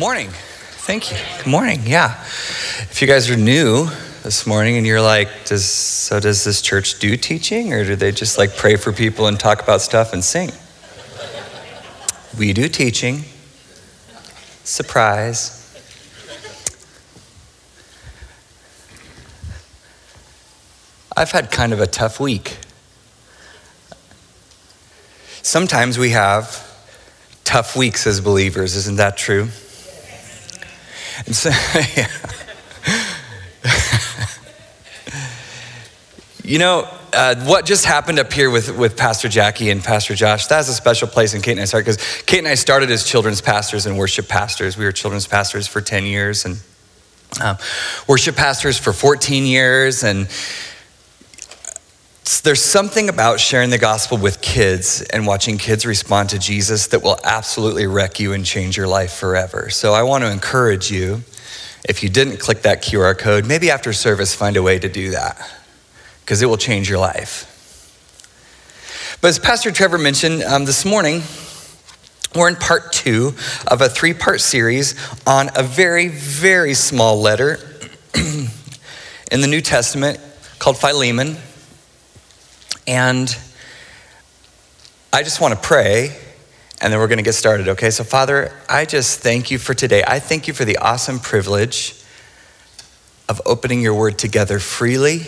Morning. Thank you. Good morning. Yeah. If you guys are new this morning and you're like, does so does this church do teaching or do they just like pray for people and talk about stuff and sing? We do teaching. Surprise. I've had kind of a tough week. Sometimes we have tough weeks as believers, isn't that true? And so, you know, uh, what just happened up here with, with Pastor Jackie and Pastor Josh, that has a special place in Kate and I started because Kate and I started as children's pastors and worship pastors. We were children's pastors for 10 years and um, worship pastors for 14 years. And there's something about sharing the gospel with kids and watching kids respond to Jesus that will absolutely wreck you and change your life forever. So I want to encourage you, if you didn't click that QR code, maybe after service, find a way to do that because it will change your life. But as Pastor Trevor mentioned um, this morning, we're in part two of a three part series on a very, very small letter in the New Testament called Philemon. And I just want to pray, and then we're going to get started, okay? So, Father, I just thank you for today. I thank you for the awesome privilege of opening your word together freely.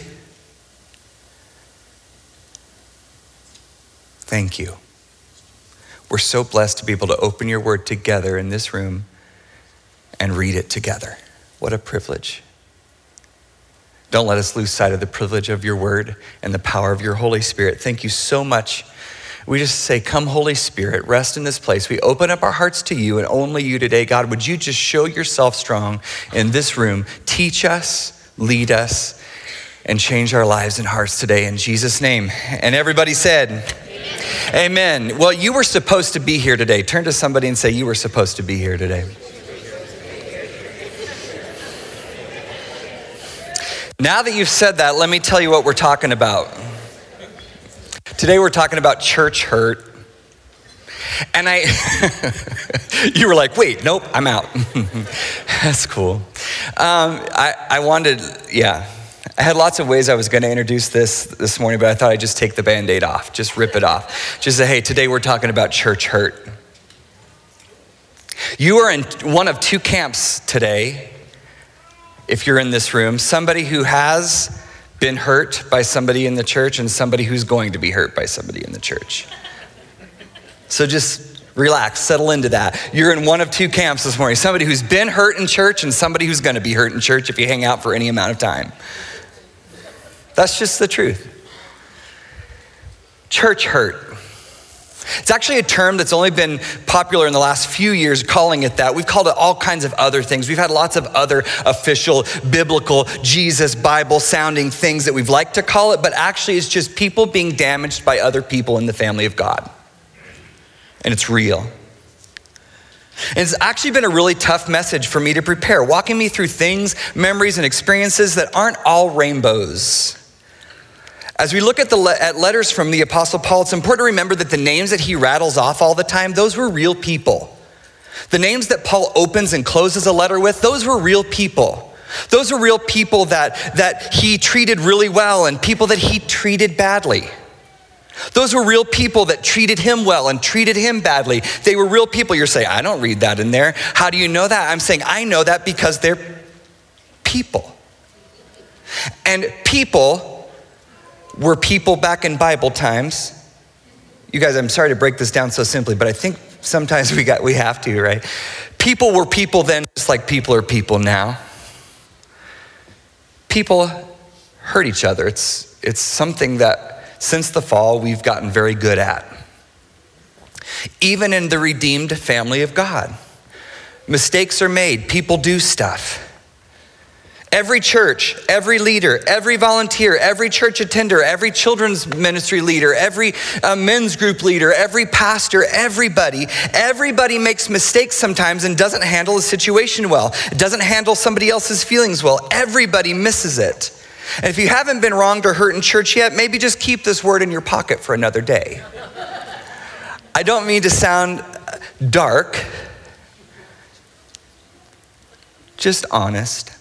Thank you. We're so blessed to be able to open your word together in this room and read it together. What a privilege. Don't let us lose sight of the privilege of your word and the power of your Holy Spirit. Thank you so much. We just say, Come, Holy Spirit, rest in this place. We open up our hearts to you and only you today. God, would you just show yourself strong in this room? Teach us, lead us, and change our lives and hearts today in Jesus' name. And everybody said, Amen. Amen. Well, you were supposed to be here today. Turn to somebody and say, You were supposed to be here today. Now that you've said that, let me tell you what we're talking about. Today we're talking about church hurt. And I, you were like, wait, nope, I'm out. That's cool. Um, I, I wanted, yeah, I had lots of ways I was going to introduce this this morning, but I thought I'd just take the band aid off, just rip it off. Just say, hey, today we're talking about church hurt. You are in one of two camps today if you're in this room, somebody who has been hurt by somebody in the church and somebody who's going to be hurt by somebody in the church. So just relax, settle into that. You're in one of two camps this morning somebody who's been hurt in church and somebody who's going to be hurt in church if you hang out for any amount of time. That's just the truth. Church hurt. It's actually a term that's only been popular in the last few years, calling it that. We've called it all kinds of other things. We've had lots of other official, biblical, Jesus, Bible sounding things that we've liked to call it, but actually it's just people being damaged by other people in the family of God. And it's real. And it's actually been a really tough message for me to prepare, walking me through things, memories, and experiences that aren't all rainbows. As we look at the le- at letters from the apostle Paul, it's important to remember that the names that he rattles off all the time, those were real people. The names that Paul opens and closes a letter with, those were real people. Those were real people that, that he treated really well and people that he treated badly. Those were real people that treated him well and treated him badly. They were real people. You're saying, I don't read that in there. How do you know that? I'm saying, I know that because they're people. And people were people back in Bible times. You guys, I'm sorry to break this down so simply, but I think sometimes we got we have to, right? People were people then just like people are people now. People hurt each other. It's it's something that since the fall we've gotten very good at. even in the redeemed family of God. Mistakes are made, people do stuff. Every church, every leader, every volunteer, every church attender, every children's ministry leader, every uh, men's group leader, every pastor, everybody, everybody makes mistakes sometimes and doesn't handle a situation well. Doesn't handle somebody else's feelings well. Everybody misses it. And if you haven't been wronged or hurt in church yet, maybe just keep this word in your pocket for another day. I don't mean to sound dark, just honest.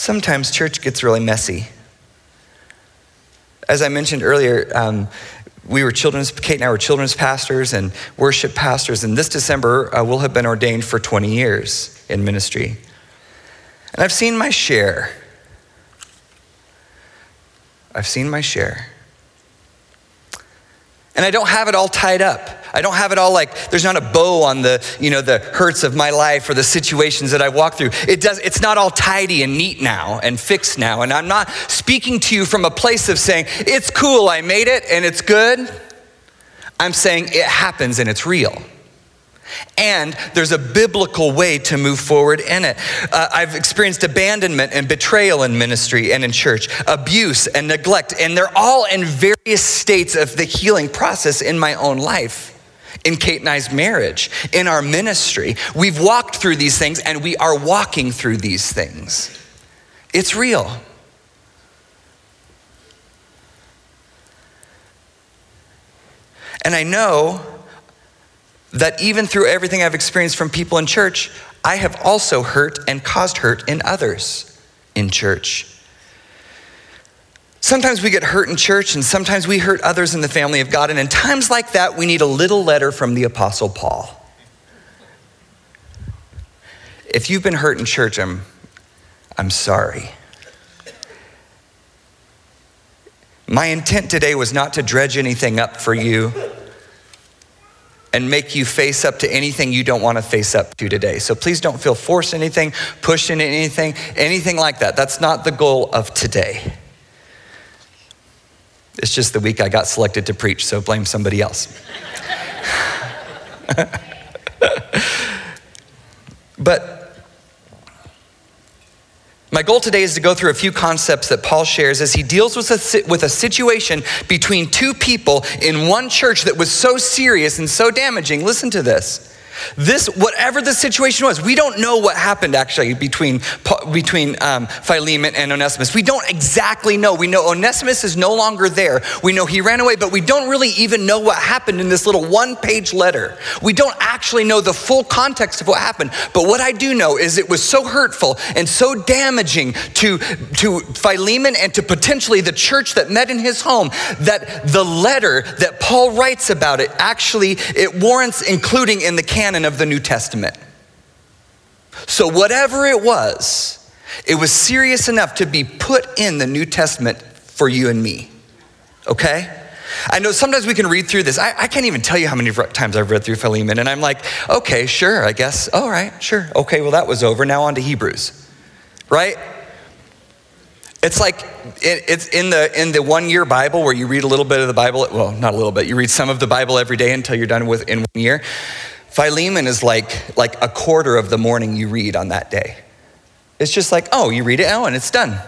Sometimes church gets really messy. As I mentioned earlier, um, we were children's, Kate and I were children's pastors and worship pastors, and this December uh, we'll have been ordained for 20 years in ministry. And I've seen my share. I've seen my share. And I don't have it all tied up. I don't have it all like there's not a bow on the, you know, the hurts of my life or the situations that I walk through. It does it's not all tidy and neat now and fixed now. And I'm not speaking to you from a place of saying, "It's cool, I made it and it's good." I'm saying it happens and it's real and there's a biblical way to move forward in it. Uh, I've experienced abandonment and betrayal in ministry and in church, abuse and neglect, and they're all in various states of the healing process in my own life. In Kate and I's marriage, in our ministry, we've walked through these things and we are walking through these things. It's real. And I know that even through everything I've experienced from people in church, I have also hurt and caused hurt in others in church. Sometimes we get hurt in church, and sometimes we hurt others in the family of God. And in times like that, we need a little letter from the Apostle Paul. If you've been hurt in church, I'm, I'm sorry. My intent today was not to dredge anything up for you and make you face up to anything you don't want to face up to today. So please don't feel forced anything, pushed into anything, anything like that. That's not the goal of today. It's just the week I got selected to preach, so blame somebody else. but my goal today is to go through a few concepts that Paul shares as he deals with a, with a situation between two people in one church that was so serious and so damaging. Listen to this. This, whatever the situation was, we don't know what happened actually between, between um, Philemon and Onesimus. We don't exactly know. We know Onesimus is no longer there. We know he ran away, but we don't really even know what happened in this little one page letter. We don't actually know the full context of what happened. But what I do know is it was so hurtful and so damaging to, to Philemon and to potentially the church that met in his home that the letter that Paul writes about it actually it warrants including in the canon of the New Testament. So, whatever it was, it was serious enough to be put in the New Testament for you and me. Okay? I know sometimes we can read through this. I, I, can't even tell you how many times I've read through Philemon, and I'm like, okay, sure, I guess. All right, sure. Okay, well, that was over. Now on to Hebrews, right? It's like it's in the in the one year Bible where you read a little bit of the Bible. Well, not a little bit. You read some of the Bible every day until you're done with in one year. Philemon is like, like a quarter of the morning you read on that day. It's just like, oh, you read it, oh, and it's done.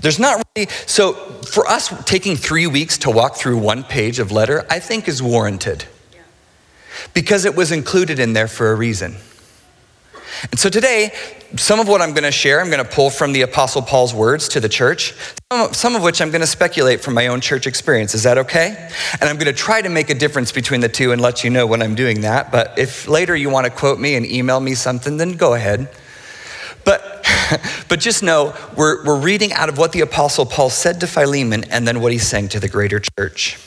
There's not really, so for us, taking three weeks to walk through one page of letter, I think is warranted because it was included in there for a reason. And so today, some of what I'm going to share, I'm going to pull from the Apostle Paul's words to the church, some of which I'm going to speculate from my own church experience. Is that okay? And I'm going to try to make a difference between the two and let you know when I'm doing that. But if later you want to quote me and email me something, then go ahead. But, but just know we're, we're reading out of what the Apostle Paul said to Philemon and then what he's saying to the greater church.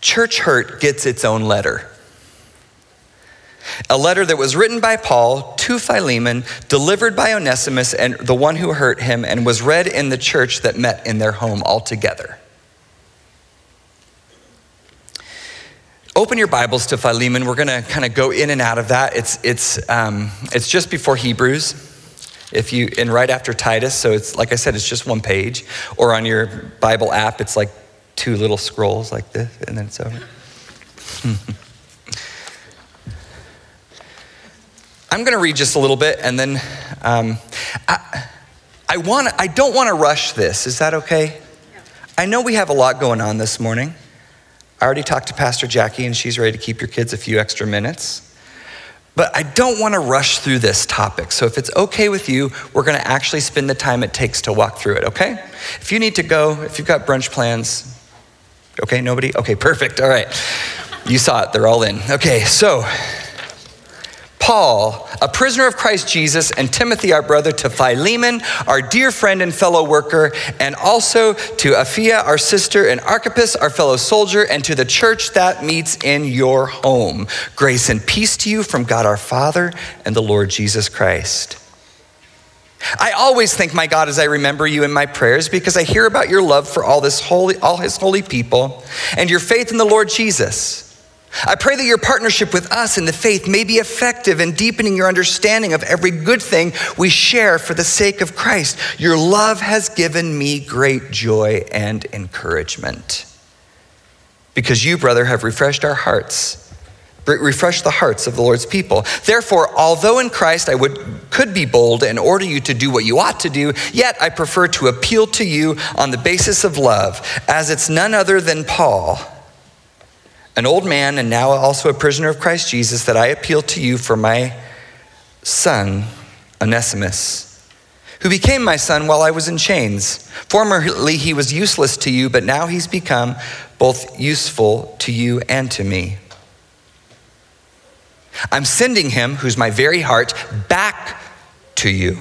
Church hurt gets its own letter. A letter that was written by Paul to Philemon, delivered by Onesimus and the one who hurt him, and was read in the church that met in their home altogether. Open your Bibles to Philemon. We're going to kind of go in and out of that. It's, it's, um, it's just before Hebrews. If you, and right after Titus, so it's like I said, it's just one page. Or on your Bible app, it's like two little scrolls like this, and then it's over. I'm going to read just a little bit, and then um, I, I want. I don't want to rush this. Is that okay? I know we have a lot going on this morning. I already talked to Pastor Jackie, and she's ready to keep your kids a few extra minutes. But I don't want to rush through this topic. So if it's okay with you, we're going to actually spend the time it takes to walk through it, okay? If you need to go, if you've got brunch plans, okay, nobody? Okay, perfect. All right. You saw it, they're all in. Okay, so Paul, a prisoner of Christ Jesus, and Timothy, our brother, to Philemon, our dear friend and fellow worker, and also to Apphia, our sister, and Archippus, our fellow soldier, and to the church that meets in your home. Grace and peace to you from God our Father and the Lord Jesus Christ. I always thank my God as I remember you in my prayers because I hear about your love for all this holy all his holy people and your faith in the Lord Jesus. I pray that your partnership with us in the faith may be effective in deepening your understanding of every good thing we share for the sake of Christ. Your love has given me great joy and encouragement. Because you, brother, have refreshed our hearts, refreshed the hearts of the Lord's people. Therefore, although in Christ I would, could be bold and order you to do what you ought to do, yet I prefer to appeal to you on the basis of love, as it's none other than Paul an old man and now also a prisoner of Christ Jesus, that I appeal to you for my son, Onesimus, who became my son while I was in chains. Formerly he was useless to you, but now he's become both useful to you and to me. I'm sending him, who's my very heart, back to you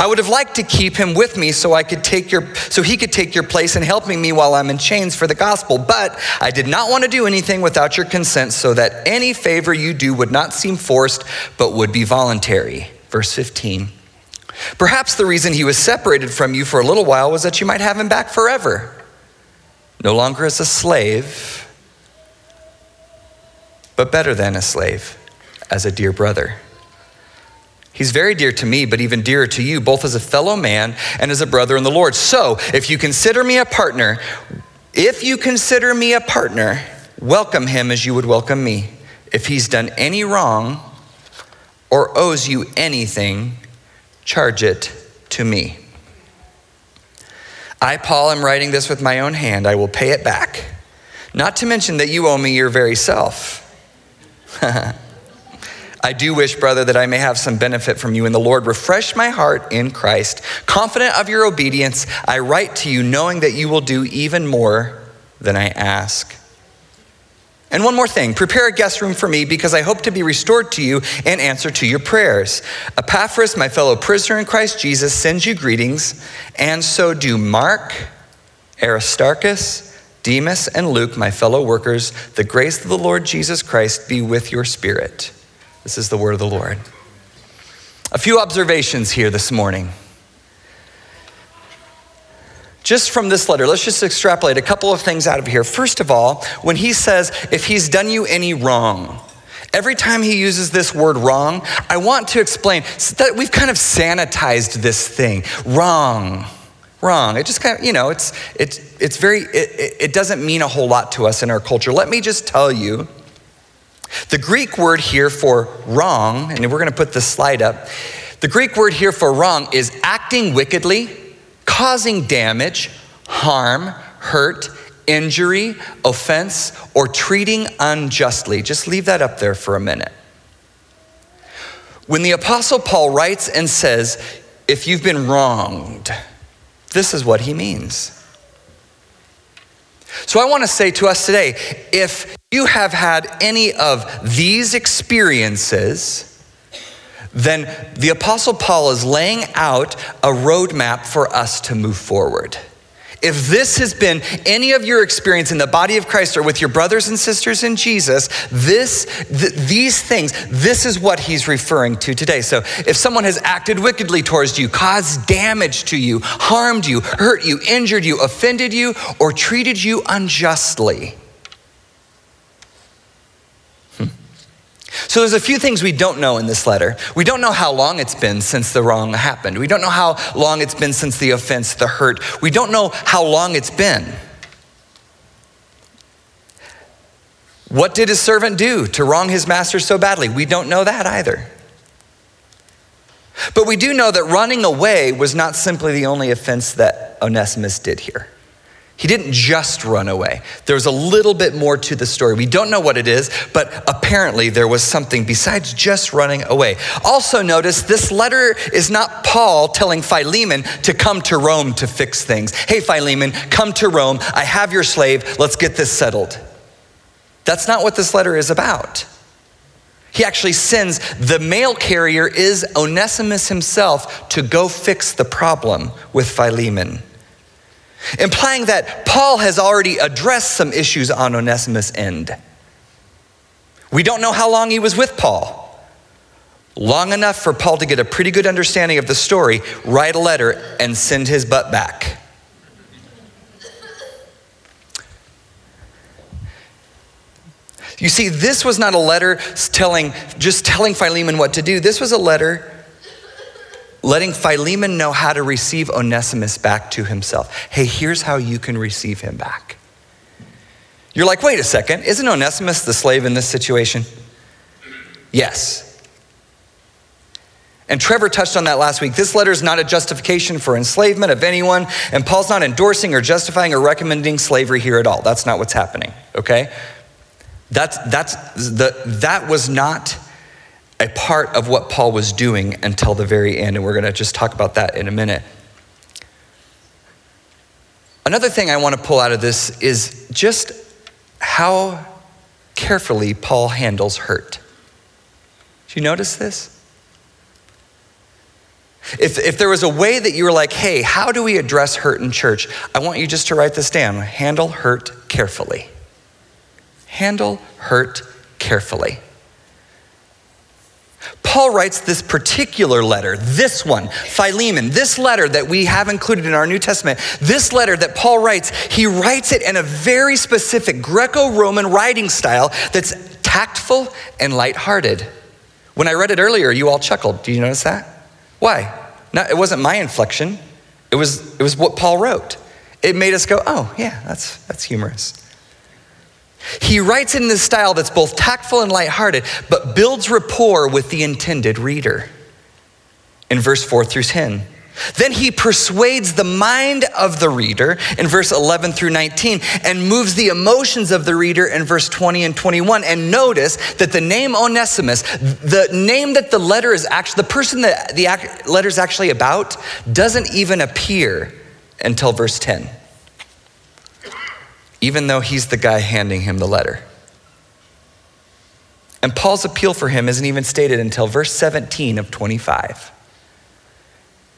I would have liked to keep him with me so I could take your so he could take your place in helping me while I'm in chains for the gospel, but I did not want to do anything without your consent so that any favor you do would not seem forced but would be voluntary. Verse 15. Perhaps the reason he was separated from you for a little while was that you might have him back forever. No longer as a slave, but better than a slave, as a dear brother. He's very dear to me, but even dearer to you, both as a fellow man and as a brother in the Lord. So, if you consider me a partner, if you consider me a partner, welcome him as you would welcome me. If he's done any wrong or owes you anything, charge it to me. I, Paul, am writing this with my own hand. I will pay it back. Not to mention that you owe me your very self. I do wish, brother, that I may have some benefit from you in the Lord. Refresh my heart in Christ. Confident of your obedience, I write to you knowing that you will do even more than I ask. And one more thing prepare a guest room for me because I hope to be restored to you in answer to your prayers. Epaphras, my fellow prisoner in Christ Jesus, sends you greetings, and so do Mark, Aristarchus, Demas, and Luke, my fellow workers. The grace of the Lord Jesus Christ be with your spirit. This is the word of the Lord. A few observations here this morning. Just from this letter, let's just extrapolate a couple of things out of here. First of all, when he says, if he's done you any wrong, every time he uses this word wrong, I want to explain that we've kind of sanitized this thing. Wrong. Wrong. It just kind of, you know, it's, it's, it's very, it, it doesn't mean a whole lot to us in our culture. Let me just tell you the Greek word here for wrong, and we're going to put this slide up. The Greek word here for wrong is acting wickedly, causing damage, harm, hurt, injury, offense, or treating unjustly. Just leave that up there for a minute. When the Apostle Paul writes and says, if you've been wronged, this is what he means. So I want to say to us today if you have had any of these experiences, then the Apostle Paul is laying out a roadmap for us to move forward. If this has been any of your experience in the body of Christ or with your brothers and sisters in Jesus, this, th- these things, this is what he's referring to today. So if someone has acted wickedly towards you, caused damage to you, harmed you, hurt you, injured you, offended you, or treated you unjustly, So there's a few things we don't know in this letter. We don't know how long it's been since the wrong happened. We don't know how long it's been since the offense, the hurt. We don't know how long it's been. What did his servant do to wrong his master so badly? We don't know that either. But we do know that running away was not simply the only offense that Onesimus did here. He didn't just run away. There was a little bit more to the story. We don't know what it is, but apparently there was something besides just running away. Also, notice this letter is not Paul telling Philemon to come to Rome to fix things. Hey, Philemon, come to Rome. I have your slave. Let's get this settled. That's not what this letter is about. He actually sends the mail carrier is Onesimus himself to go fix the problem with Philemon implying that Paul has already addressed some issues on Onesimus' end. We don't know how long he was with Paul. Long enough for Paul to get a pretty good understanding of the story, write a letter, and send his butt back. You see, this was not a letter telling, just telling Philemon what to do. This was a letter letting Philemon know how to receive Onesimus back to himself. Hey, here's how you can receive him back. You're like, wait a second, isn't Onesimus the slave in this situation? Yes. And Trevor touched on that last week. This letter is not a justification for enslavement of anyone, and Paul's not endorsing or justifying or recommending slavery here at all. That's not what's happening, okay? That's, that's the, that was not a part of what Paul was doing until the very end, and we're going to just talk about that in a minute. Another thing I want to pull out of this is just how carefully Paul handles hurt. Do you notice this? If, if there was a way that you were like, hey, how do we address hurt in church? I want you just to write this down. Handle hurt carefully. Handle hurt carefully. Paul writes this particular letter, this one, Philemon, this letter that we have included in our New Testament, this letter that Paul writes, he writes it in a very specific Greco Roman writing style that's tactful and lighthearted. When I read it earlier, you all chuckled. Do you notice that? Why? it wasn't my inflection, it was, it was what Paul wrote. It made us go, oh, yeah, that's, that's humorous. He writes in this style that's both tactful and lighthearted, but builds rapport with the intended reader. In verse 4 through 10. Then he persuades the mind of the reader in verse 11 through 19 and moves the emotions of the reader in verse 20 and 21. And notice that the name Onesimus, the name that the letter is actually, the person that the letter is actually about, doesn't even appear until verse 10 even though he's the guy handing him the letter. And Paul's appeal for him isn't even stated until verse 17 of 25.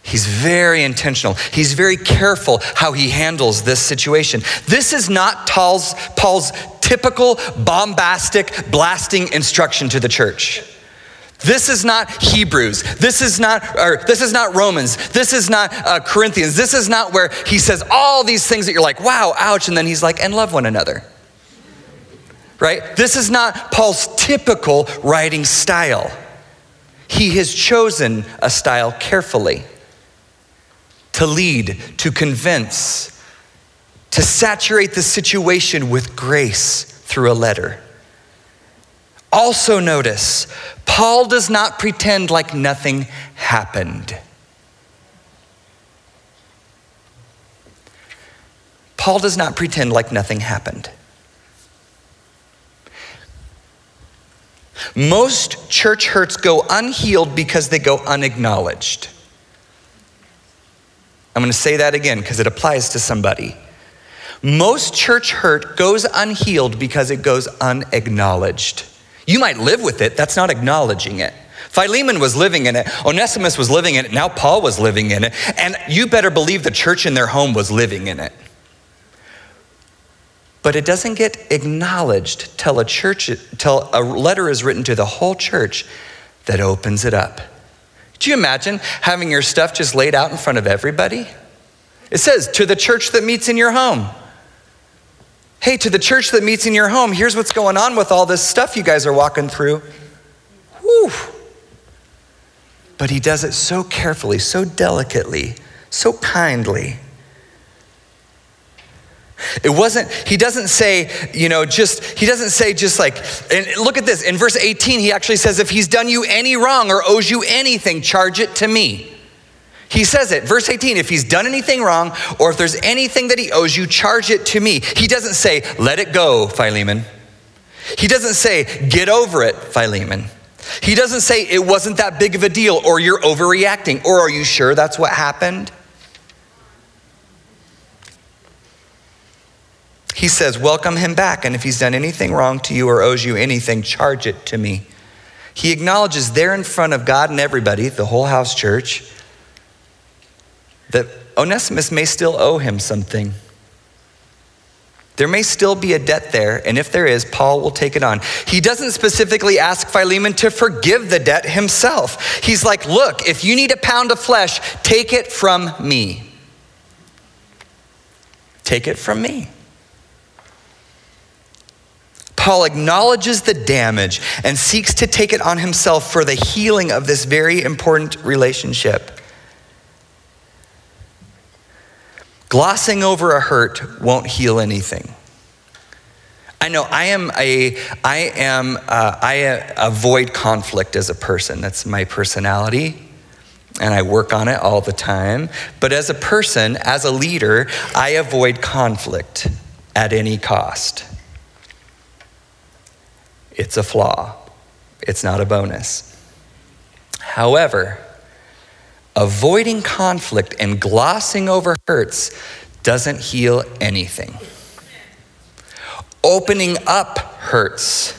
He's very intentional. He's very careful how he handles this situation. This is not Paul's, typical bombastic, blasting instruction to the church. This is not Hebrews. This is not, or this is not Romans. This is not uh, Corinthians. This is not where he says all these things that you're like, wow, ouch, and then he's like, and love one another. Right? This is not Paul's typical writing style. He has chosen a style carefully to lead, to convince, to saturate the situation with grace through a letter. Also, notice, Paul does not pretend like nothing happened. Paul does not pretend like nothing happened. Most church hurts go unhealed because they go unacknowledged. I'm going to say that again because it applies to somebody. Most church hurt goes unhealed because it goes unacknowledged. You might live with it, that's not acknowledging it. Philemon was living in it, Onesimus was living in it, now Paul was living in it, and you better believe the church in their home was living in it. But it doesn't get acknowledged till a church till a letter is written to the whole church that opens it up. Do you imagine having your stuff just laid out in front of everybody? It says to the church that meets in your home. Hey, to the church that meets in your home, here's what's going on with all this stuff you guys are walking through. But he does it so carefully, so delicately, so kindly. It wasn't, he doesn't say, you know, just, he doesn't say just like, and look at this. In verse 18, he actually says, if he's done you any wrong or owes you anything, charge it to me. He says it, verse 18, if he's done anything wrong or if there's anything that he owes you, charge it to me. He doesn't say, let it go, Philemon. He doesn't say, get over it, Philemon. He doesn't say, it wasn't that big of a deal or you're overreacting or are you sure that's what happened? He says, Welcome him back, and if he's done anything wrong to you or owes you anything, charge it to me. He acknowledges there in front of God and everybody, the whole house church, that Onesimus may still owe him something. There may still be a debt there, and if there is, Paul will take it on. He doesn't specifically ask Philemon to forgive the debt himself. He's like, Look, if you need a pound of flesh, take it from me. Take it from me. Paul acknowledges the damage and seeks to take it on himself for the healing of this very important relationship. Glossing over a hurt won't heal anything. I know I am a I am uh, I avoid conflict as a person. That's my personality, and I work on it all the time. But as a person, as a leader, I avoid conflict at any cost. It's a flaw, it's not a bonus. However, avoiding conflict and glossing over hurts doesn't heal anything. Opening up hurts,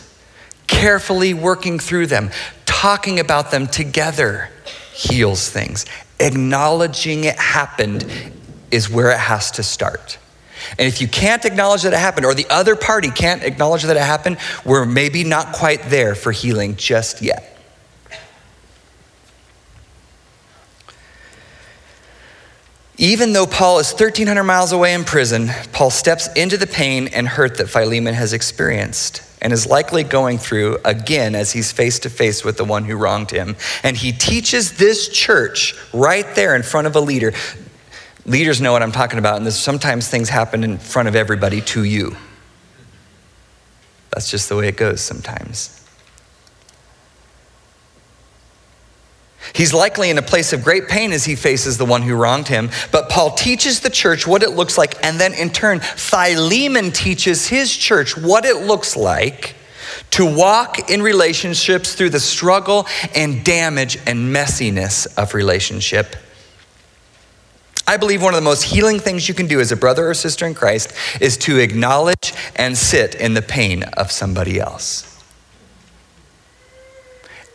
carefully working through them, talking about them together heals things. Acknowledging it happened is where it has to start. And if you can't acknowledge that it happened, or the other party can't acknowledge that it happened, we're maybe not quite there for healing just yet. Even though Paul is 1,300 miles away in prison, Paul steps into the pain and hurt that Philemon has experienced and is likely going through again as he's face to face with the one who wronged him. And he teaches this church right there in front of a leader Leaders know what I'm talking about, and sometimes things happen in front of everybody to you. That's just the way it goes sometimes. He's likely in a place of great pain as he faces the one who wronged him, but Paul teaches the church what it looks like, and then in turn, Philemon teaches his church what it looks like to walk in relationships through the struggle and damage and messiness of relationship I believe one of the most healing things you can do as a brother or sister in Christ is to acknowledge and sit in the pain of somebody else.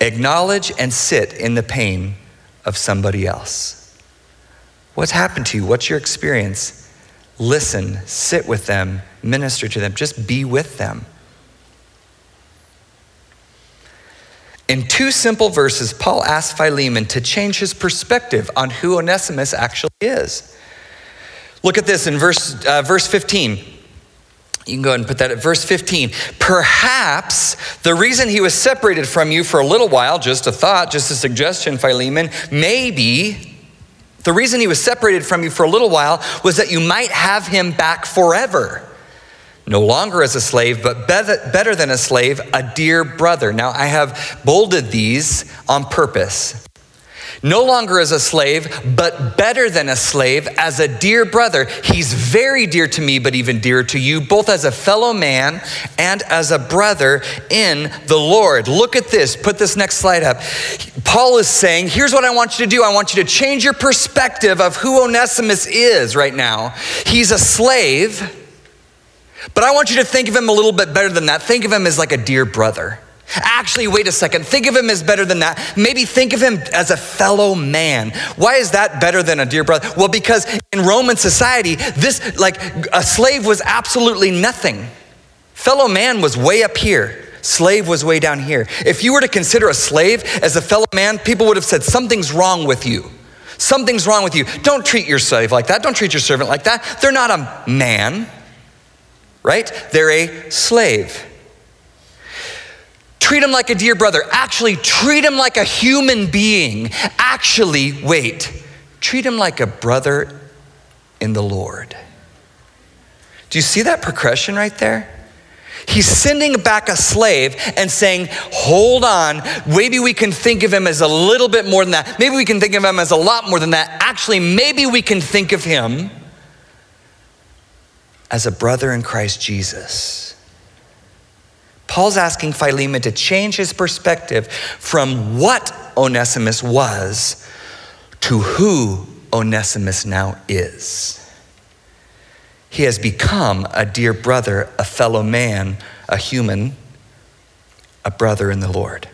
Acknowledge and sit in the pain of somebody else. What's happened to you? What's your experience? Listen, sit with them, minister to them, just be with them. In two simple verses, Paul asks Philemon to change his perspective on who Onesimus actually is. Look at this in verse, uh, verse 15. You can go ahead and put that at verse 15. Perhaps the reason he was separated from you for a little while, just a thought, just a suggestion, Philemon, maybe the reason he was separated from you for a little while was that you might have him back forever no longer as a slave, but better than a slave, a dear brother. Now, I have bolded these on purpose. No longer as a slave, but better than a slave, as a dear brother. He's very dear to me, but even dearer to you, both as a fellow man and as a brother in the Lord. Look at this. Put this next slide up. Paul is saying, Here's what I want you to do I want you to change your perspective of who Onesimus is right now. He's a slave but I want you to think of him a little bit better than that. Think of him as like a dear brother. Actually, wait a second. Think of him as better than that. Maybe think of him as a fellow man. Why is that better than a dear brother? Well, because in Roman society, this, like, a slave was absolutely nothing. Fellow man was way up here. Slave was way down here. If you were to consider a slave as a fellow man, people would have said, Something's wrong with you. Something's wrong with you. Don't treat your slave like that. Don't treat your servant like that. They're not a man right? They're a slave. Treat him like a dear brother. Actually, treat him like a human being. Actually, wait, treat him like a brother in the Lord. Do you see that progression right there? He's sending back a slave and saying, Hold on, maybe we can think of him as a little bit more than that. Maybe we can think of him as a lot more than that. Actually, maybe we can think of him as a brother in Christ Jesus. Paul's asking Philemon to change his perspective from what Onesimus was to who Onesimus now is. He has become a dear brother, a fellow man, a human, a brother in the Lord.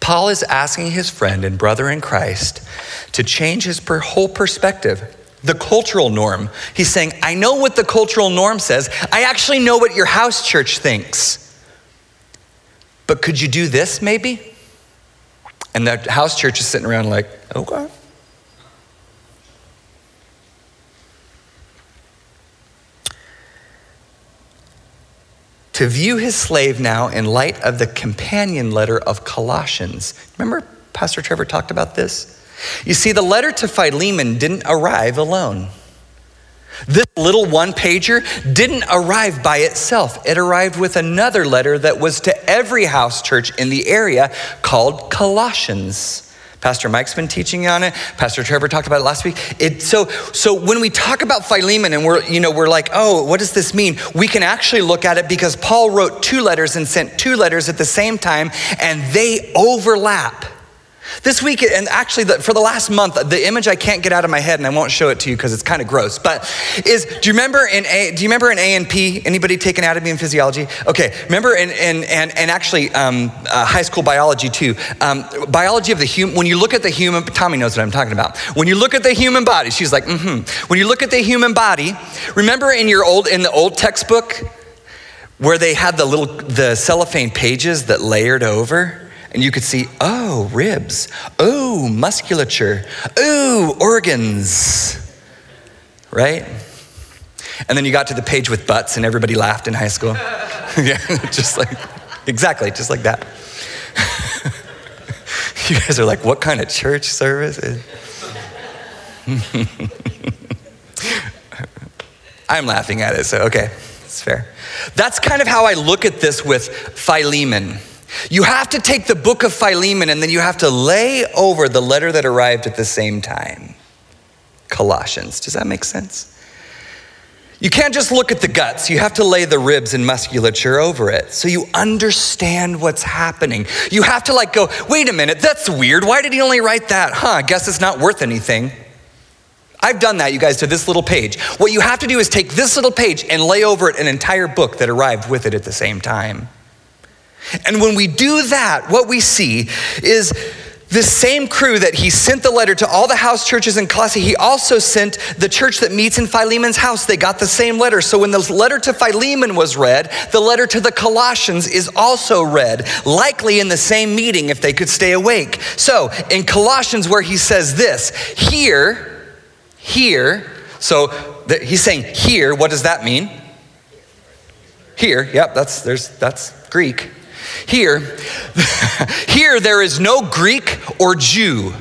Paul is asking his friend and brother in Christ to change his whole perspective, the cultural norm. He's saying, I know what the cultural norm says. I actually know what your house church thinks. But could you do this maybe? And the house church is sitting around like, okay. to view his slave now in light of the companion letter of Colossians. Remember, Pastor Trevor talked about this? You see, the letter to Philemon didn't arrive alone. This little one pager didn't arrive by itself. It arrived with another letter that was to every house church in the area called Colossians. Pastor Mike's been teaching on it. Pastor Trevor talked about it last week. It, so, so when we talk about Philemon and we're, you know, we're like, oh, what does this mean? We can actually look at it because Paul wrote two letters and sent two letters at the same time, and they overlap. This week, and actually for the last month, the image I can't get out of my head, and I won't show it to you because it's kind of gross, but is, do you remember in A, do you remember in A and P, anybody take anatomy and physiology? Okay, remember in, in and, and actually um, uh, high school biology too. Um, biology of the human, when you look at the human, Tommy knows what I'm talking about. When you look at the human body, she's like, mm-hmm. When you look at the human body, remember in your old, in the old textbook, where they had the little, the cellophane pages that layered over? And you could see, oh, ribs, oh, musculature, oh, organs, right? And then you got to the page with butts, and everybody laughed in high school. yeah, just like, exactly, just like that. you guys are like, what kind of church service is? I'm laughing at it, so okay, it's fair. That's kind of how I look at this with Philemon. You have to take the book of Philemon and then you have to lay over the letter that arrived at the same time Colossians. Does that make sense? You can't just look at the guts. You have to lay the ribs and musculature over it so you understand what's happening. You have to like go, wait a minute, that's weird. Why did he only write that? Huh, I guess it's not worth anything. I've done that, you guys, to this little page. What you have to do is take this little page and lay over it an entire book that arrived with it at the same time. And when we do that, what we see is the same crew that he sent the letter to all the house churches in Colossae, he also sent the church that meets in Philemon's house. They got the same letter. So when the letter to Philemon was read, the letter to the Colossians is also read, likely in the same meeting if they could stay awake. So in Colossians, where he says this, here, here, so the, he's saying here, what does that mean? Here, yep, that's there's that's Greek. Here, here there is no Greek or Jew,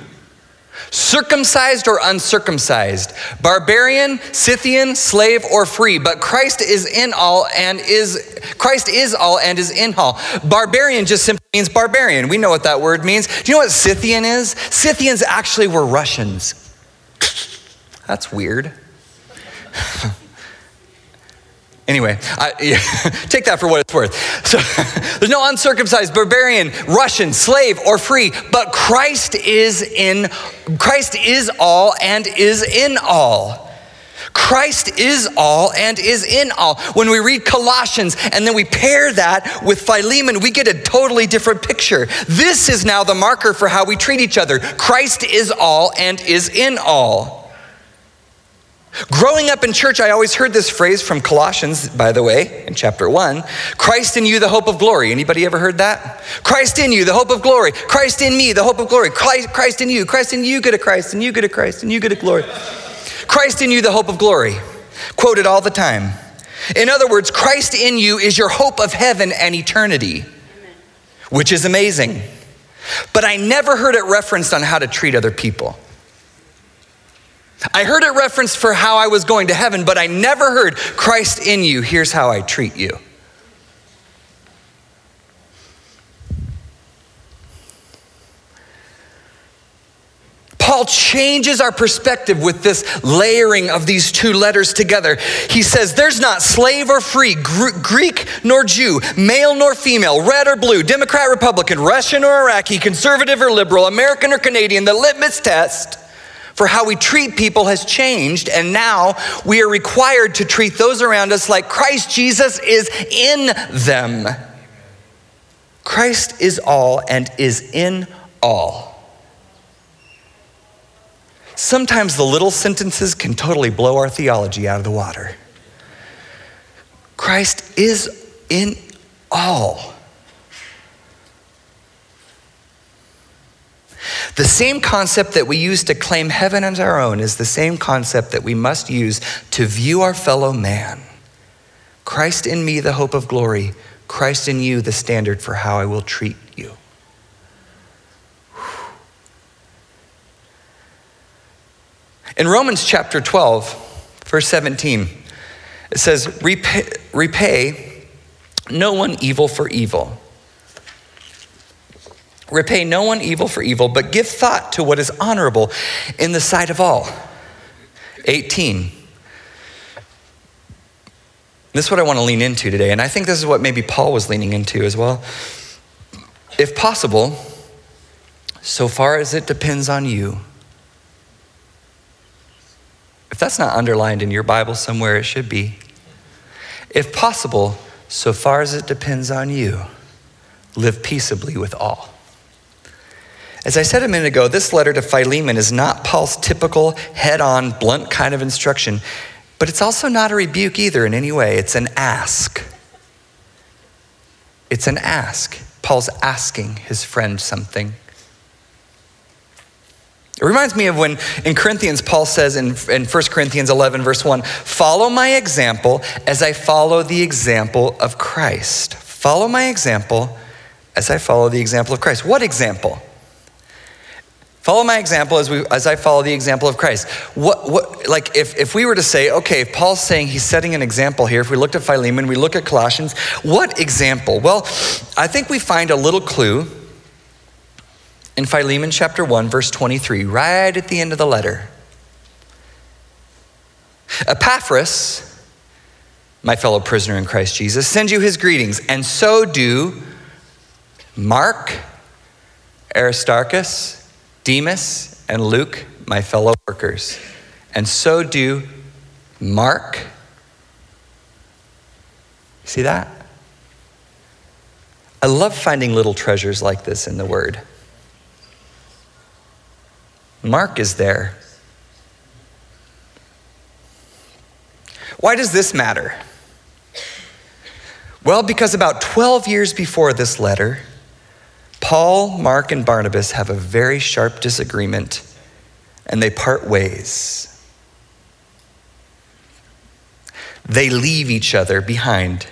circumcised or uncircumcised, barbarian, Scythian, slave or free, but Christ is in all and is Christ is all and is in all. Barbarian just simply means barbarian. We know what that word means. Do you know what Scythian is? Scythians actually were Russians. That's weird. Anyway, I, yeah, take that for what it's worth. So there's no uncircumcised, barbarian, Russian, slave, or free, but Christ is in Christ is all and is in all. Christ is all and is in all. When we read Colossians and then we pair that with Philemon, we get a totally different picture. This is now the marker for how we treat each other. Christ is all and is in all. Growing up in church, I always heard this phrase from Colossians, by the way, in chapter one Christ in you, the hope of glory. Anybody ever heard that? Christ in you, the hope of glory. Christ in me, the hope of glory. Christ, Christ in you. Christ in you, good at Christ, and you good at Christ, and you good at glory. Christ in you, the hope of glory. Quoted all the time. In other words, Christ in you is your hope of heaven and eternity, which is amazing. But I never heard it referenced on how to treat other people. I heard it referenced for how I was going to heaven, but I never heard Christ in you. Here's how I treat you. Paul changes our perspective with this layering of these two letters together. He says, There's not slave or free, Gr- Greek nor Jew, male nor female, red or blue, Democrat, Republican, Russian or Iraqi, conservative or liberal, American or Canadian. The litmus test for how we treat people has changed, and now we are required to treat those around us like Christ Jesus is in them. Christ is all and is in all. Sometimes the little sentences can totally blow our theology out of the water. Christ is in all. The same concept that we use to claim heaven as our own is the same concept that we must use to view our fellow man. Christ in me, the hope of glory. Christ in you, the standard for how I will treat you. In Romans chapter 12, verse 17, it says, repay, repay no one evil for evil. Repay no one evil for evil, but give thought to what is honorable in the sight of all. 18. This is what I want to lean into today, and I think this is what maybe Paul was leaning into as well. If possible, so far as it depends on you, if that's not underlined in your Bible somewhere, it should be. If possible, so far as it depends on you, live peaceably with all. As I said a minute ago, this letter to Philemon is not Paul's typical head on, blunt kind of instruction, but it's also not a rebuke either in any way. It's an ask. It's an ask. Paul's asking his friend something. It reminds me of when in Corinthians, Paul says in, in 1 Corinthians 11, verse 1, follow my example as I follow the example of Christ. Follow my example as I follow the example of Christ. What example? Follow my example as, we, as I follow the example of Christ. What, what, like if, if we were to say, okay, if Paul's saying he's setting an example here, if we looked at Philemon, we look at Colossians, what example? Well, I think we find a little clue in Philemon chapter 1, verse 23, right at the end of the letter. Epaphras, my fellow prisoner in Christ Jesus, sends you his greetings, and so do Mark, Aristarchus, Demas, and Luke, my fellow workers. And so do Mark. See that? I love finding little treasures like this in the Word. Mark is there. Why does this matter? Well, because about 12 years before this letter, Paul, Mark, and Barnabas have a very sharp disagreement and they part ways. They leave each other behind.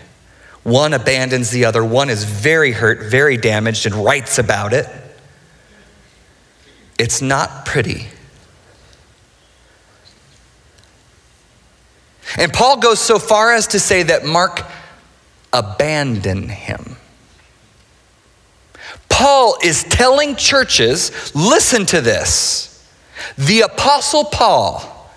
One abandons the other, one is very hurt, very damaged, and writes about it. It's not pretty. And Paul goes so far as to say that Mark abandoned him. Paul is telling churches listen to this. The Apostle Paul,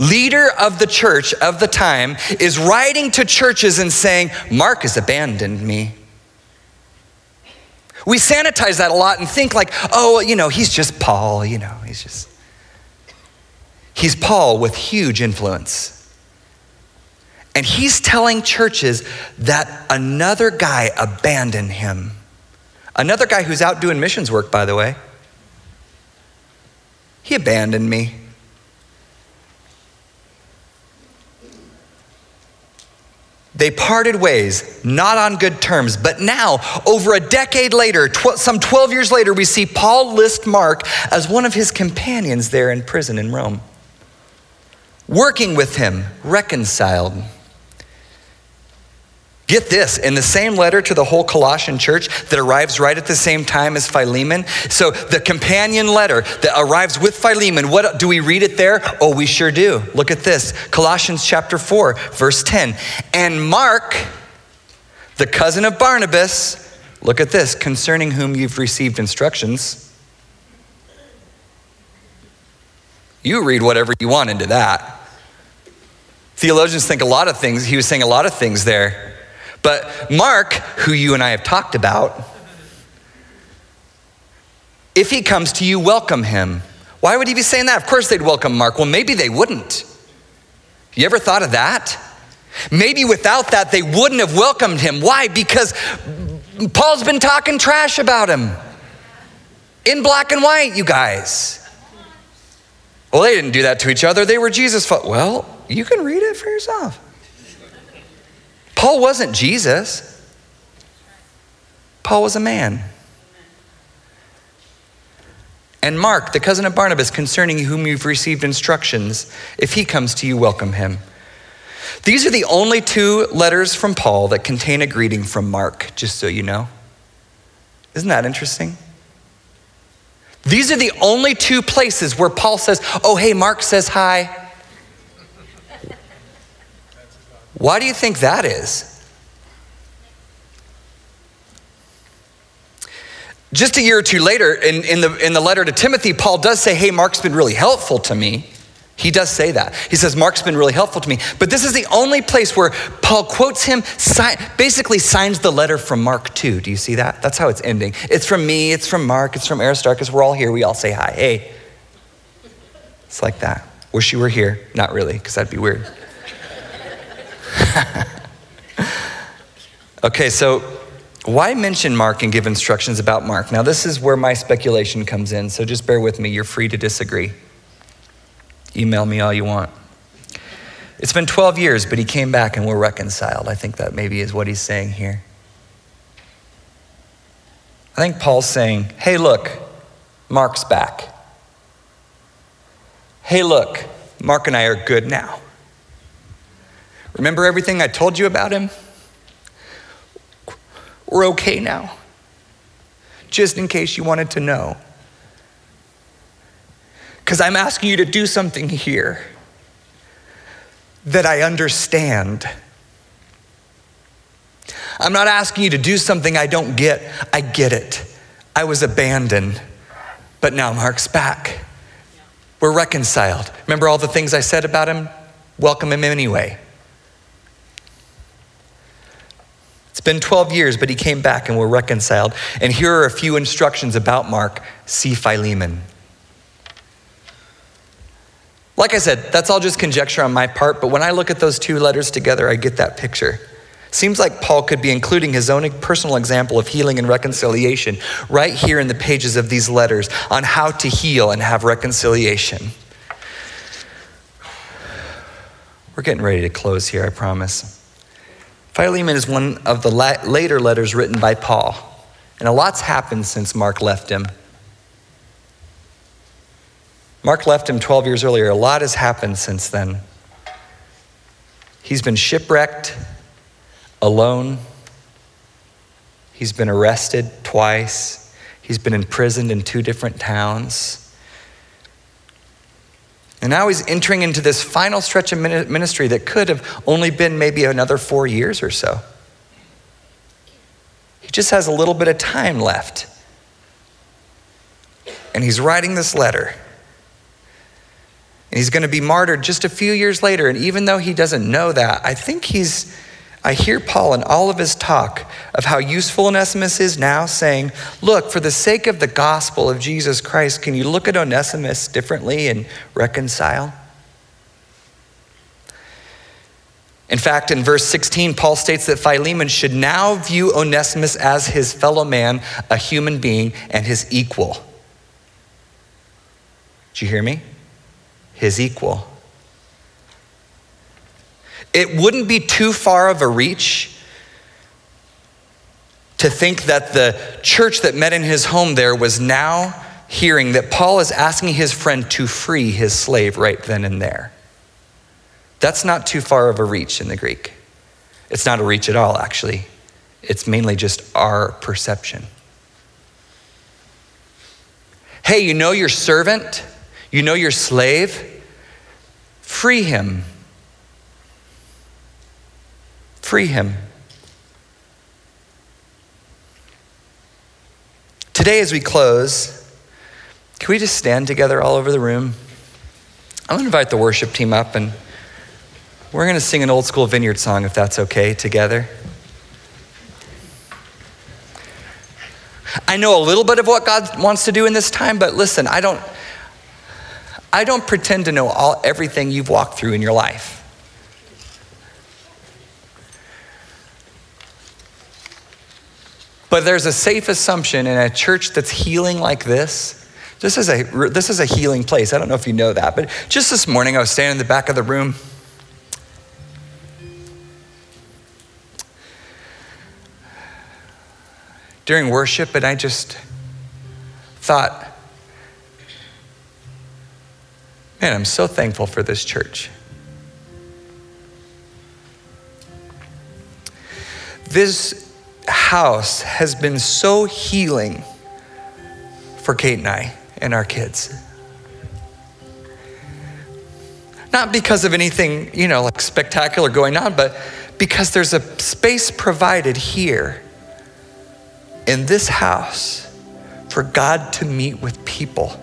leader of the church of the time, is writing to churches and saying, Mark has abandoned me. We sanitize that a lot and think like, oh, you know, he's just Paul, you know, he's just. He's Paul with huge influence. And he's telling churches that another guy abandoned him. Another guy who's out doing missions work, by the way. He abandoned me. They parted ways, not on good terms. But now, over a decade later, tw- some 12 years later, we see Paul list Mark as one of his companions there in prison in Rome, working with him, reconciled. Get this, in the same letter to the whole Colossian church that arrives right at the same time as Philemon. So, the companion letter that arrives with Philemon, what do we read it there? Oh, we sure do. Look at this Colossians chapter 4, verse 10. And Mark, the cousin of Barnabas, look at this, concerning whom you've received instructions. You read whatever you want into that. Theologians think a lot of things. He was saying a lot of things there. But Mark, who you and I have talked about, if he comes to you, welcome him. Why would he be saying that? Of course they'd welcome Mark. Well, maybe they wouldn't. You ever thought of that? Maybe without that, they wouldn't have welcomed him. Why? Because Paul's been talking trash about him in black and white, you guys. Well, they didn't do that to each other. They were Jesus. Well, you can read it for yourself. Paul wasn't Jesus, Paul was a man. And Mark, the cousin of Barnabas, concerning whom you've received instructions, if he comes to you, welcome him. These are the only two letters from Paul that contain a greeting from Mark, just so you know. Isn't that interesting? These are the only two places where Paul says, Oh, hey, Mark says hi. Why do you think that is? Just a year or two later, in, in, the, in the letter to Timothy, Paul does say, Hey, Mark's been really helpful to me. He does say that. He says, Mark's been really helpful to me. But this is the only place where Paul quotes him, basically signs the letter from Mark too. Do you see that? That's how it's ending. It's from me, it's from Mark, it's from Aristarchus. We're all here. We all say hi. Hey. It's like that. Wish you were here. Not really, because that'd be weird. okay, so why mention Mark and give instructions about Mark? Now, this is where my speculation comes in, so just bear with me. You're free to disagree. Email me all you want. It's been 12 years, but he came back and we're reconciled. I think that maybe is what he's saying here. I think Paul's saying, hey, look, Mark's back. Hey, look, Mark and I are good now. Remember everything I told you about him? We're okay now. Just in case you wanted to know. Because I'm asking you to do something here that I understand. I'm not asking you to do something I don't get. I get it. I was abandoned, but now Mark's back. We're reconciled. Remember all the things I said about him? Welcome him anyway. It's been 12 years, but he came back and we're reconciled. And here are a few instructions about Mark. See Philemon. Like I said, that's all just conjecture on my part, but when I look at those two letters together, I get that picture. Seems like Paul could be including his own personal example of healing and reconciliation right here in the pages of these letters on how to heal and have reconciliation. We're getting ready to close here, I promise. Philemon is one of the later letters written by Paul, and a lot's happened since Mark left him. Mark left him 12 years earlier. A lot has happened since then. He's been shipwrecked, alone. He's been arrested twice. He's been imprisoned in two different towns. And now he's entering into this final stretch of ministry that could have only been maybe another four years or so. He just has a little bit of time left. And he's writing this letter. And he's going to be martyred just a few years later. And even though he doesn't know that, I think he's I hear Paul in all of his talk of how useful Onesimus is now, saying, Look, for the sake of the gospel of Jesus Christ, can you look at Onesimus differently and reconcile? In fact, in verse 16, Paul states that Philemon should now view Onesimus as his fellow man, a human being, and his equal. Did you hear me? His equal it wouldn't be too far of a reach to think that the church that met in his home there was now hearing that Paul is asking his friend to free his slave right then and there. That's not too far of a reach in the Greek. It's not a reach at all, actually. It's mainly just our perception. Hey, you know your servant, you know your slave, free him. Free him. Today, as we close, can we just stand together all over the room? I'm going to invite the worship team up and we're going to sing an old school vineyard song if that's okay together. I know a little bit of what God wants to do in this time, but listen, I don't I don't pretend to know all everything you've walked through in your life. But there's a safe assumption in a church that's healing like this. This is, a, this is a healing place. I don't know if you know that, but just this morning I was standing in the back of the room. During worship, and I just thought, man, I'm so thankful for this church. This house has been so healing for Kate and I and our kids. Not because of anything, you know, like spectacular going on, but because there's a space provided here in this house for God to meet with people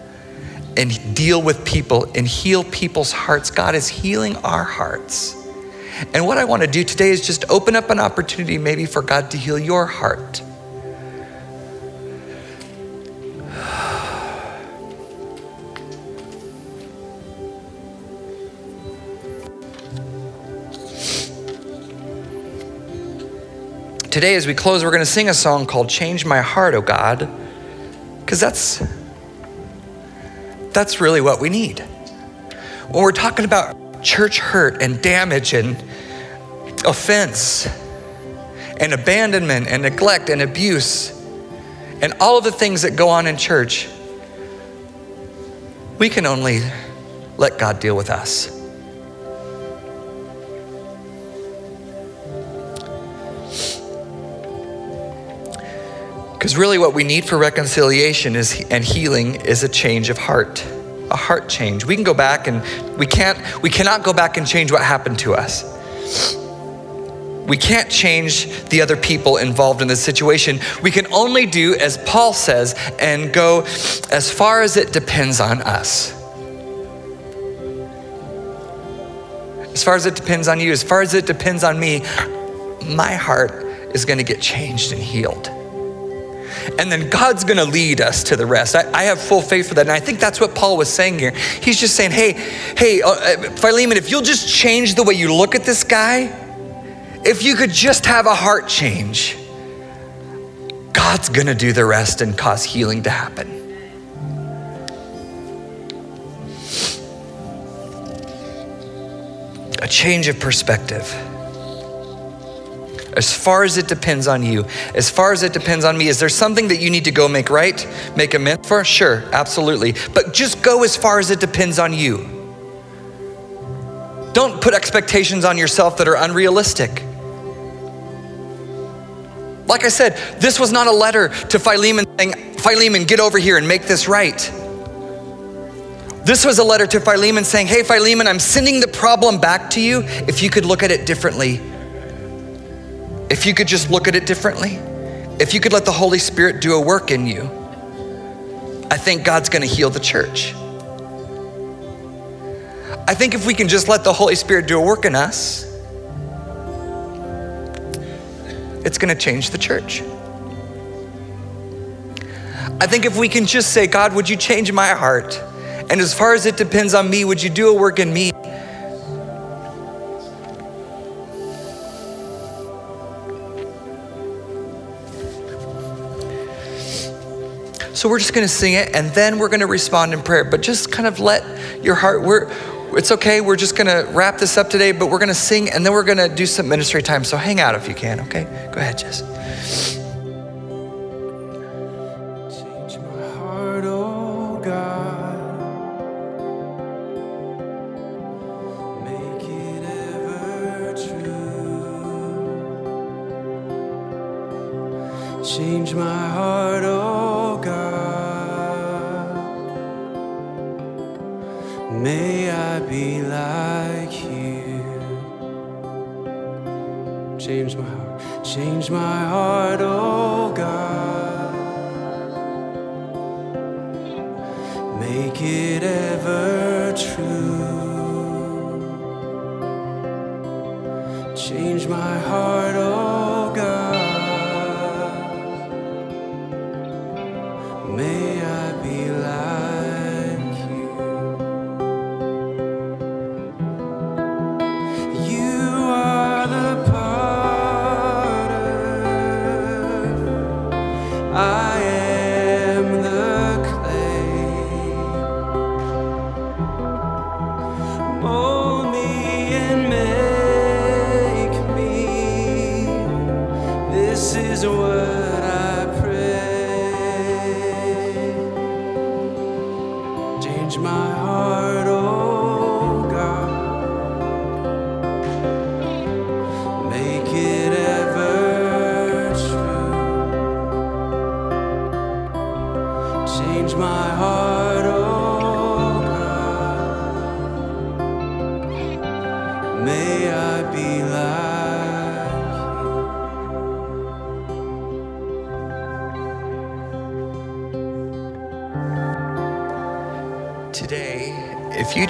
and deal with people and heal people's hearts. God is healing our hearts. And what I want to do today is just open up an opportunity maybe for God to heal your heart. Today, as we close, we're going to sing a song called Change My Heart, oh God, because that's, that's really what we need. When we're talking about church hurt and damage and offense and abandonment and neglect and abuse and all of the things that go on in church, we can only let God deal with us. Because really, what we need for reconciliation is, and healing is a change of heart, a heart change. We can go back and we can't, we cannot go back and change what happened to us. We can't change the other people involved in this situation. We can only do as Paul says and go as far as it depends on us. As far as it depends on you, as far as it depends on me, my heart is going to get changed and healed and then God's gonna lead us to the rest. I, I, have full faith for that. And I think that's what Paul was saying here. He's just saying, hey, hey, uh, uh, Philemon, if you'll just change the way you look at this guy, if you could just have a heart change, God's gonna do the rest and cause healing to happen. A change of perspective as far as it depends on you, as far as it depends on me. Is there something that you need to go make right, make amends for? Sure, absolutely. But just go as far as it depends on you. Don't put expectations on yourself that are unrealistic. Like I said, this was not a letter to Philemon saying, Philemon, get over here and make this right. This was a letter to Philemon saying, Hey, Philemon, I'm sending the problem back to you if you could look at it differently if you could just look at it differently, if you could let the Holy Spirit do a work in you, I think God's gonna heal the church. I think if we can just let the Holy Spirit do a work in us, it's gonna change the church. I think if we can just say, God, would you change my heart? And as far as it depends on me, would you do a work in me? So we're just going to sing it and then we're going to respond in prayer. But just kind of let your heart, we're, it's okay. We're just going to wrap this up today, but we're going to sing and then we're going to do some ministry time. So hang out if you can, okay? Go ahead, Jess. Change my heart, oh God. May I be like you. Change my heart, change my heart, oh God. Make it ever true. Change my heart, oh God. May I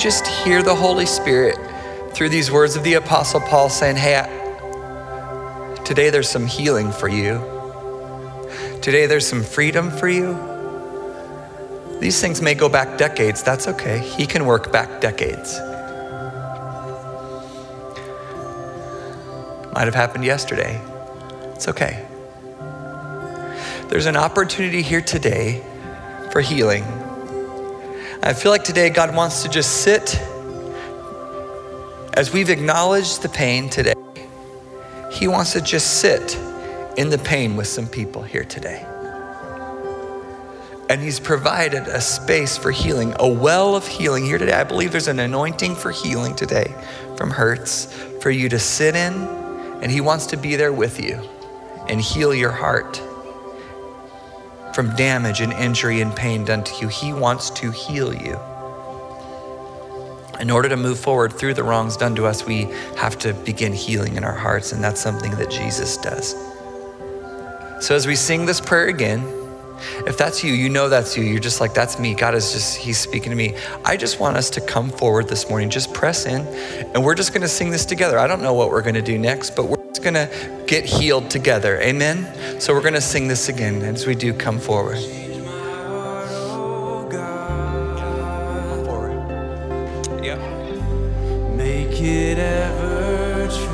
just hear the Holy Spirit through these words of the Apostle Paul saying, Hey, today there's some healing for you. Today there's some freedom for you. These things may go back decades. That's okay. He can work back decades. Might have happened yesterday. It's okay. There's an opportunity here today for healing. I feel like today God wants to just sit as we've acknowledged the pain today. He wants to just sit in the pain with some people here today. And He's provided a space for healing, a well of healing here today. I believe there's an anointing for healing today from hurts for you to sit in, and He wants to be there with you and heal your heart from damage and injury and pain done to you. He wants to heal you. In order to move forward through the wrongs done to us, we have to begin healing in our hearts, and that's something that Jesus does. So, as we sing this prayer again, if that's you, you know that's you. You're just like, that's me. God is just, He's speaking to me. I just want us to come forward this morning. Just press in, and we're just going to sing this together. I don't know what we're going to do next, but we're going to get healed together. Amen? So, we're going to sing this again as we do come forward. Oh God. It ever true.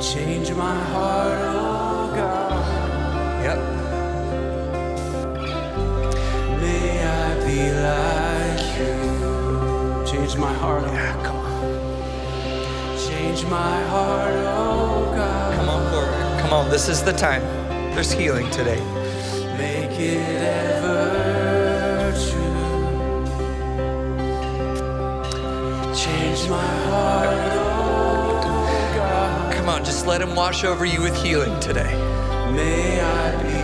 Change my heart, oh God. Yep. May I be like you. Change my heart, oh on. Change my heart, oh God. Come on forward. Come on. This is the time. There's healing today. Make it ever true. Change my heart, oh God. Come on. Just let Him wash over you with healing today. May I be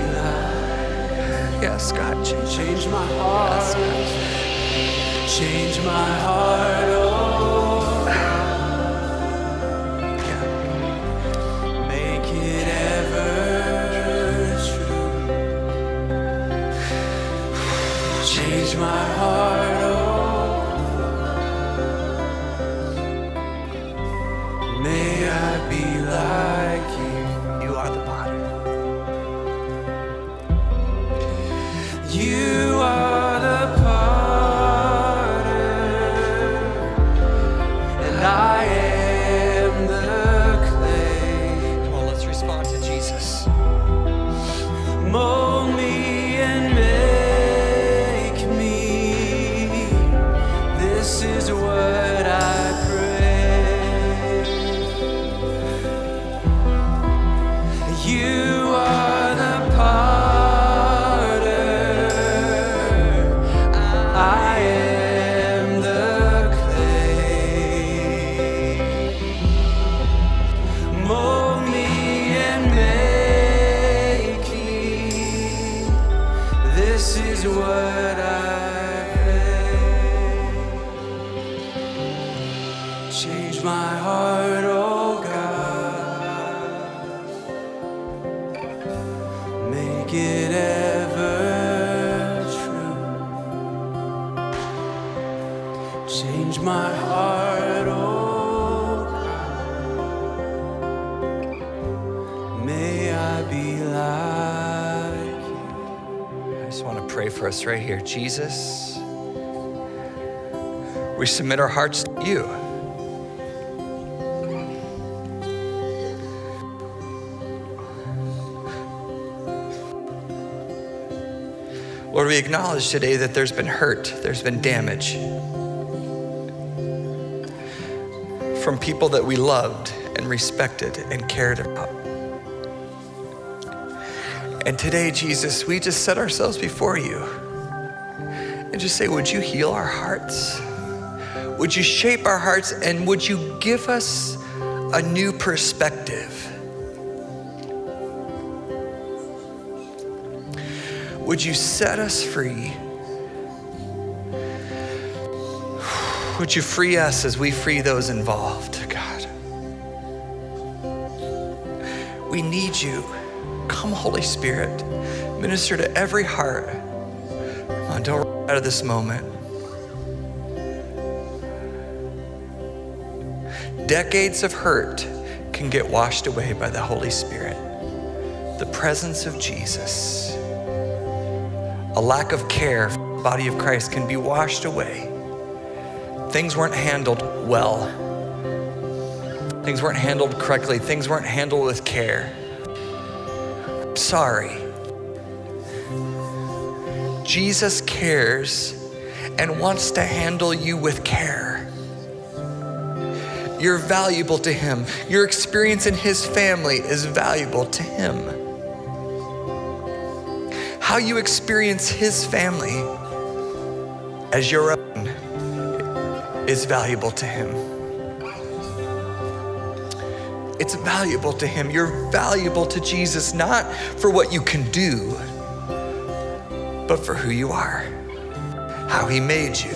like Yes, God. Change. Change my heart. Change my heart, oh May I be like Jesus, we submit our hearts to you. Lord, we acknowledge today that there's been hurt, there's been damage from people that we loved and respected and cared about. And today, Jesus, we just set ourselves before you and just say, Would you heal our hearts? Would you shape our hearts and would you give us a new perspective? Would you set us free? Would you free us as we free those involved, God? We need you. Come, Holy Spirit, minister to every heart. Don't run out of this moment. Decades of hurt can get washed away by the Holy Spirit. The presence of Jesus. A lack of care for the body of Christ can be washed away. Things weren't handled well. Things weren't handled correctly. Things weren't handled with care. Sorry. Jesus cares and wants to handle you with care. You're valuable to him. Your experience in his family is valuable to him. How you experience his family as your own is valuable to him. It's valuable to him. You're valuable to Jesus, not for what you can do, but for who you are, how he made you.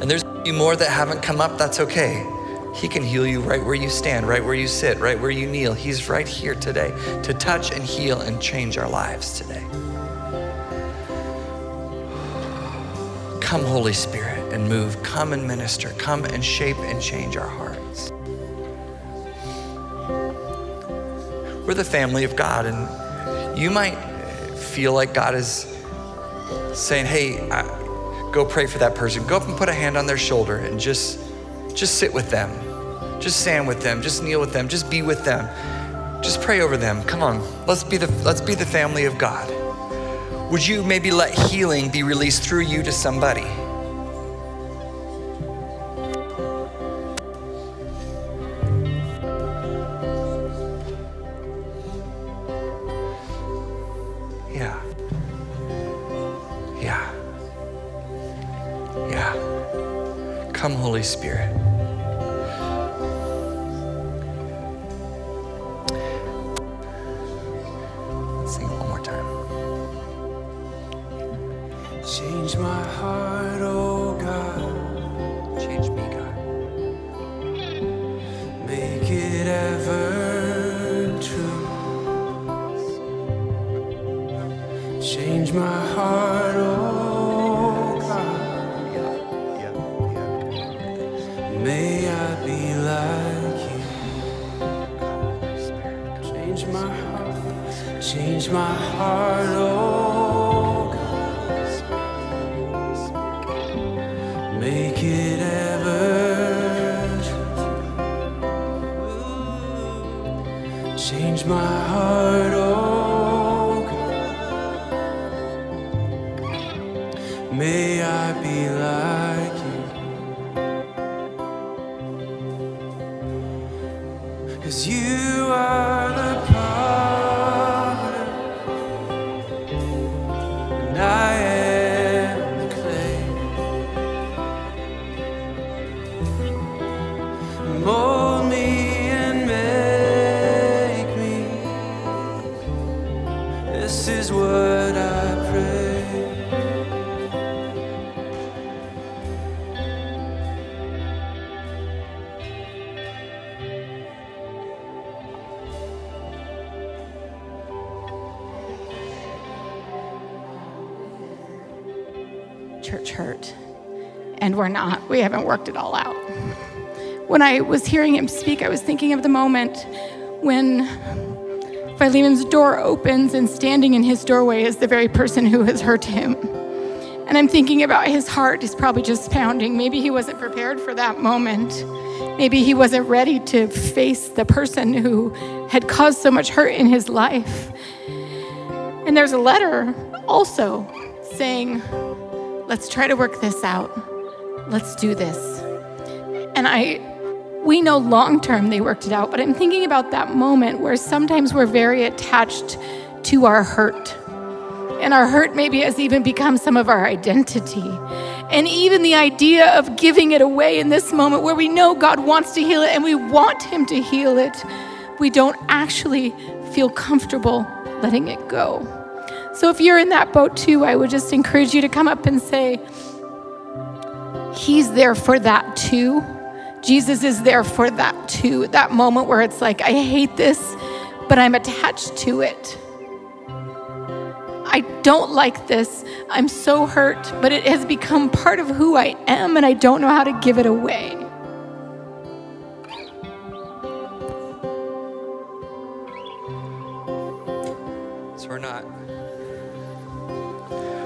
And there's a few more that haven't come up, that's okay. He can heal you right where you stand, right where you sit, right where you kneel. He's right here today to touch and heal and change our lives today. Come, Holy Spirit, and move. Come and minister. Come and shape and change our hearts. We're the family of God, and you might feel like God is saying, "Hey, I, go pray for that person. Go up and put a hand on their shoulder and just, just sit with them, just stand with them, just kneel with them, just be with them, just pray over them. Come on, let's be the let's be the family of God." Would you maybe let healing be released through you to somebody? Spirit. You We haven't worked it all out. When I was hearing him speak, I was thinking of the moment when Philemon's door opens, and standing in his doorway is the very person who has hurt him. And I'm thinking about his heart is probably just pounding. Maybe he wasn't prepared for that moment. Maybe he wasn't ready to face the person who had caused so much hurt in his life. And there's a letter also saying, Let's try to work this out. Let's do this. And I, we know long term they worked it out, but I'm thinking about that moment where sometimes we're very attached to our hurt and our hurt maybe has even become some of our identity. And even the idea of giving it away in this moment where we know God wants to heal it and we want Him to heal it, we don't actually feel comfortable letting it go. So if you're in that boat too, I would just encourage you to come up and say, He's there for that too. Jesus is there for that too. That moment where it's like, I hate this, but I'm attached to it. I don't like this. I'm so hurt, but it has become part of who I am, and I don't know how to give it away. So we're not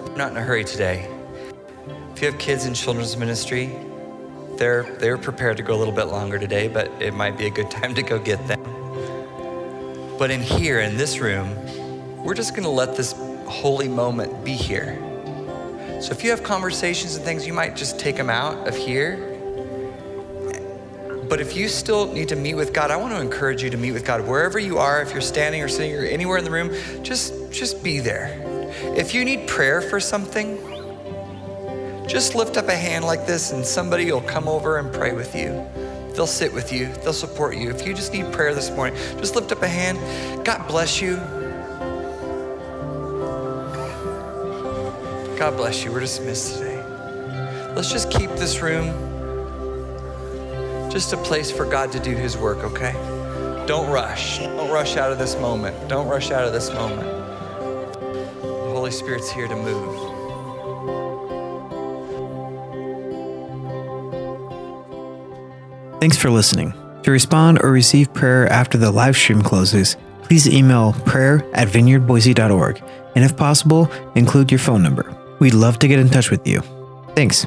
we're not in a hurry today. If you have kids in children's ministry, they're they're prepared to go a little bit longer today, but it might be a good time to go get them. But in here in this room, we're just going to let this holy moment be here. So if you have conversations and things, you might just take them out of here. But if you still need to meet with God, I want to encourage you to meet with God wherever you are. If you're standing or sitting or anywhere in the room, just just be there. If you need prayer for something, just lift up a hand like this and somebody will come over and pray with you. They'll sit with you, they'll support you. If you just need prayer this morning, just lift up a hand. God bless you. God bless you. We're dismissed today. Let's just keep this room just a place for God to do His work, okay? Don't rush. Don't rush out of this moment. Don't rush out of this moment. The Holy Spirit's here to move. Thanks for listening. To respond or receive prayer after the live stream closes, please email prayer at vineyardboise.org and if possible, include your phone number. We'd love to get in touch with you. Thanks.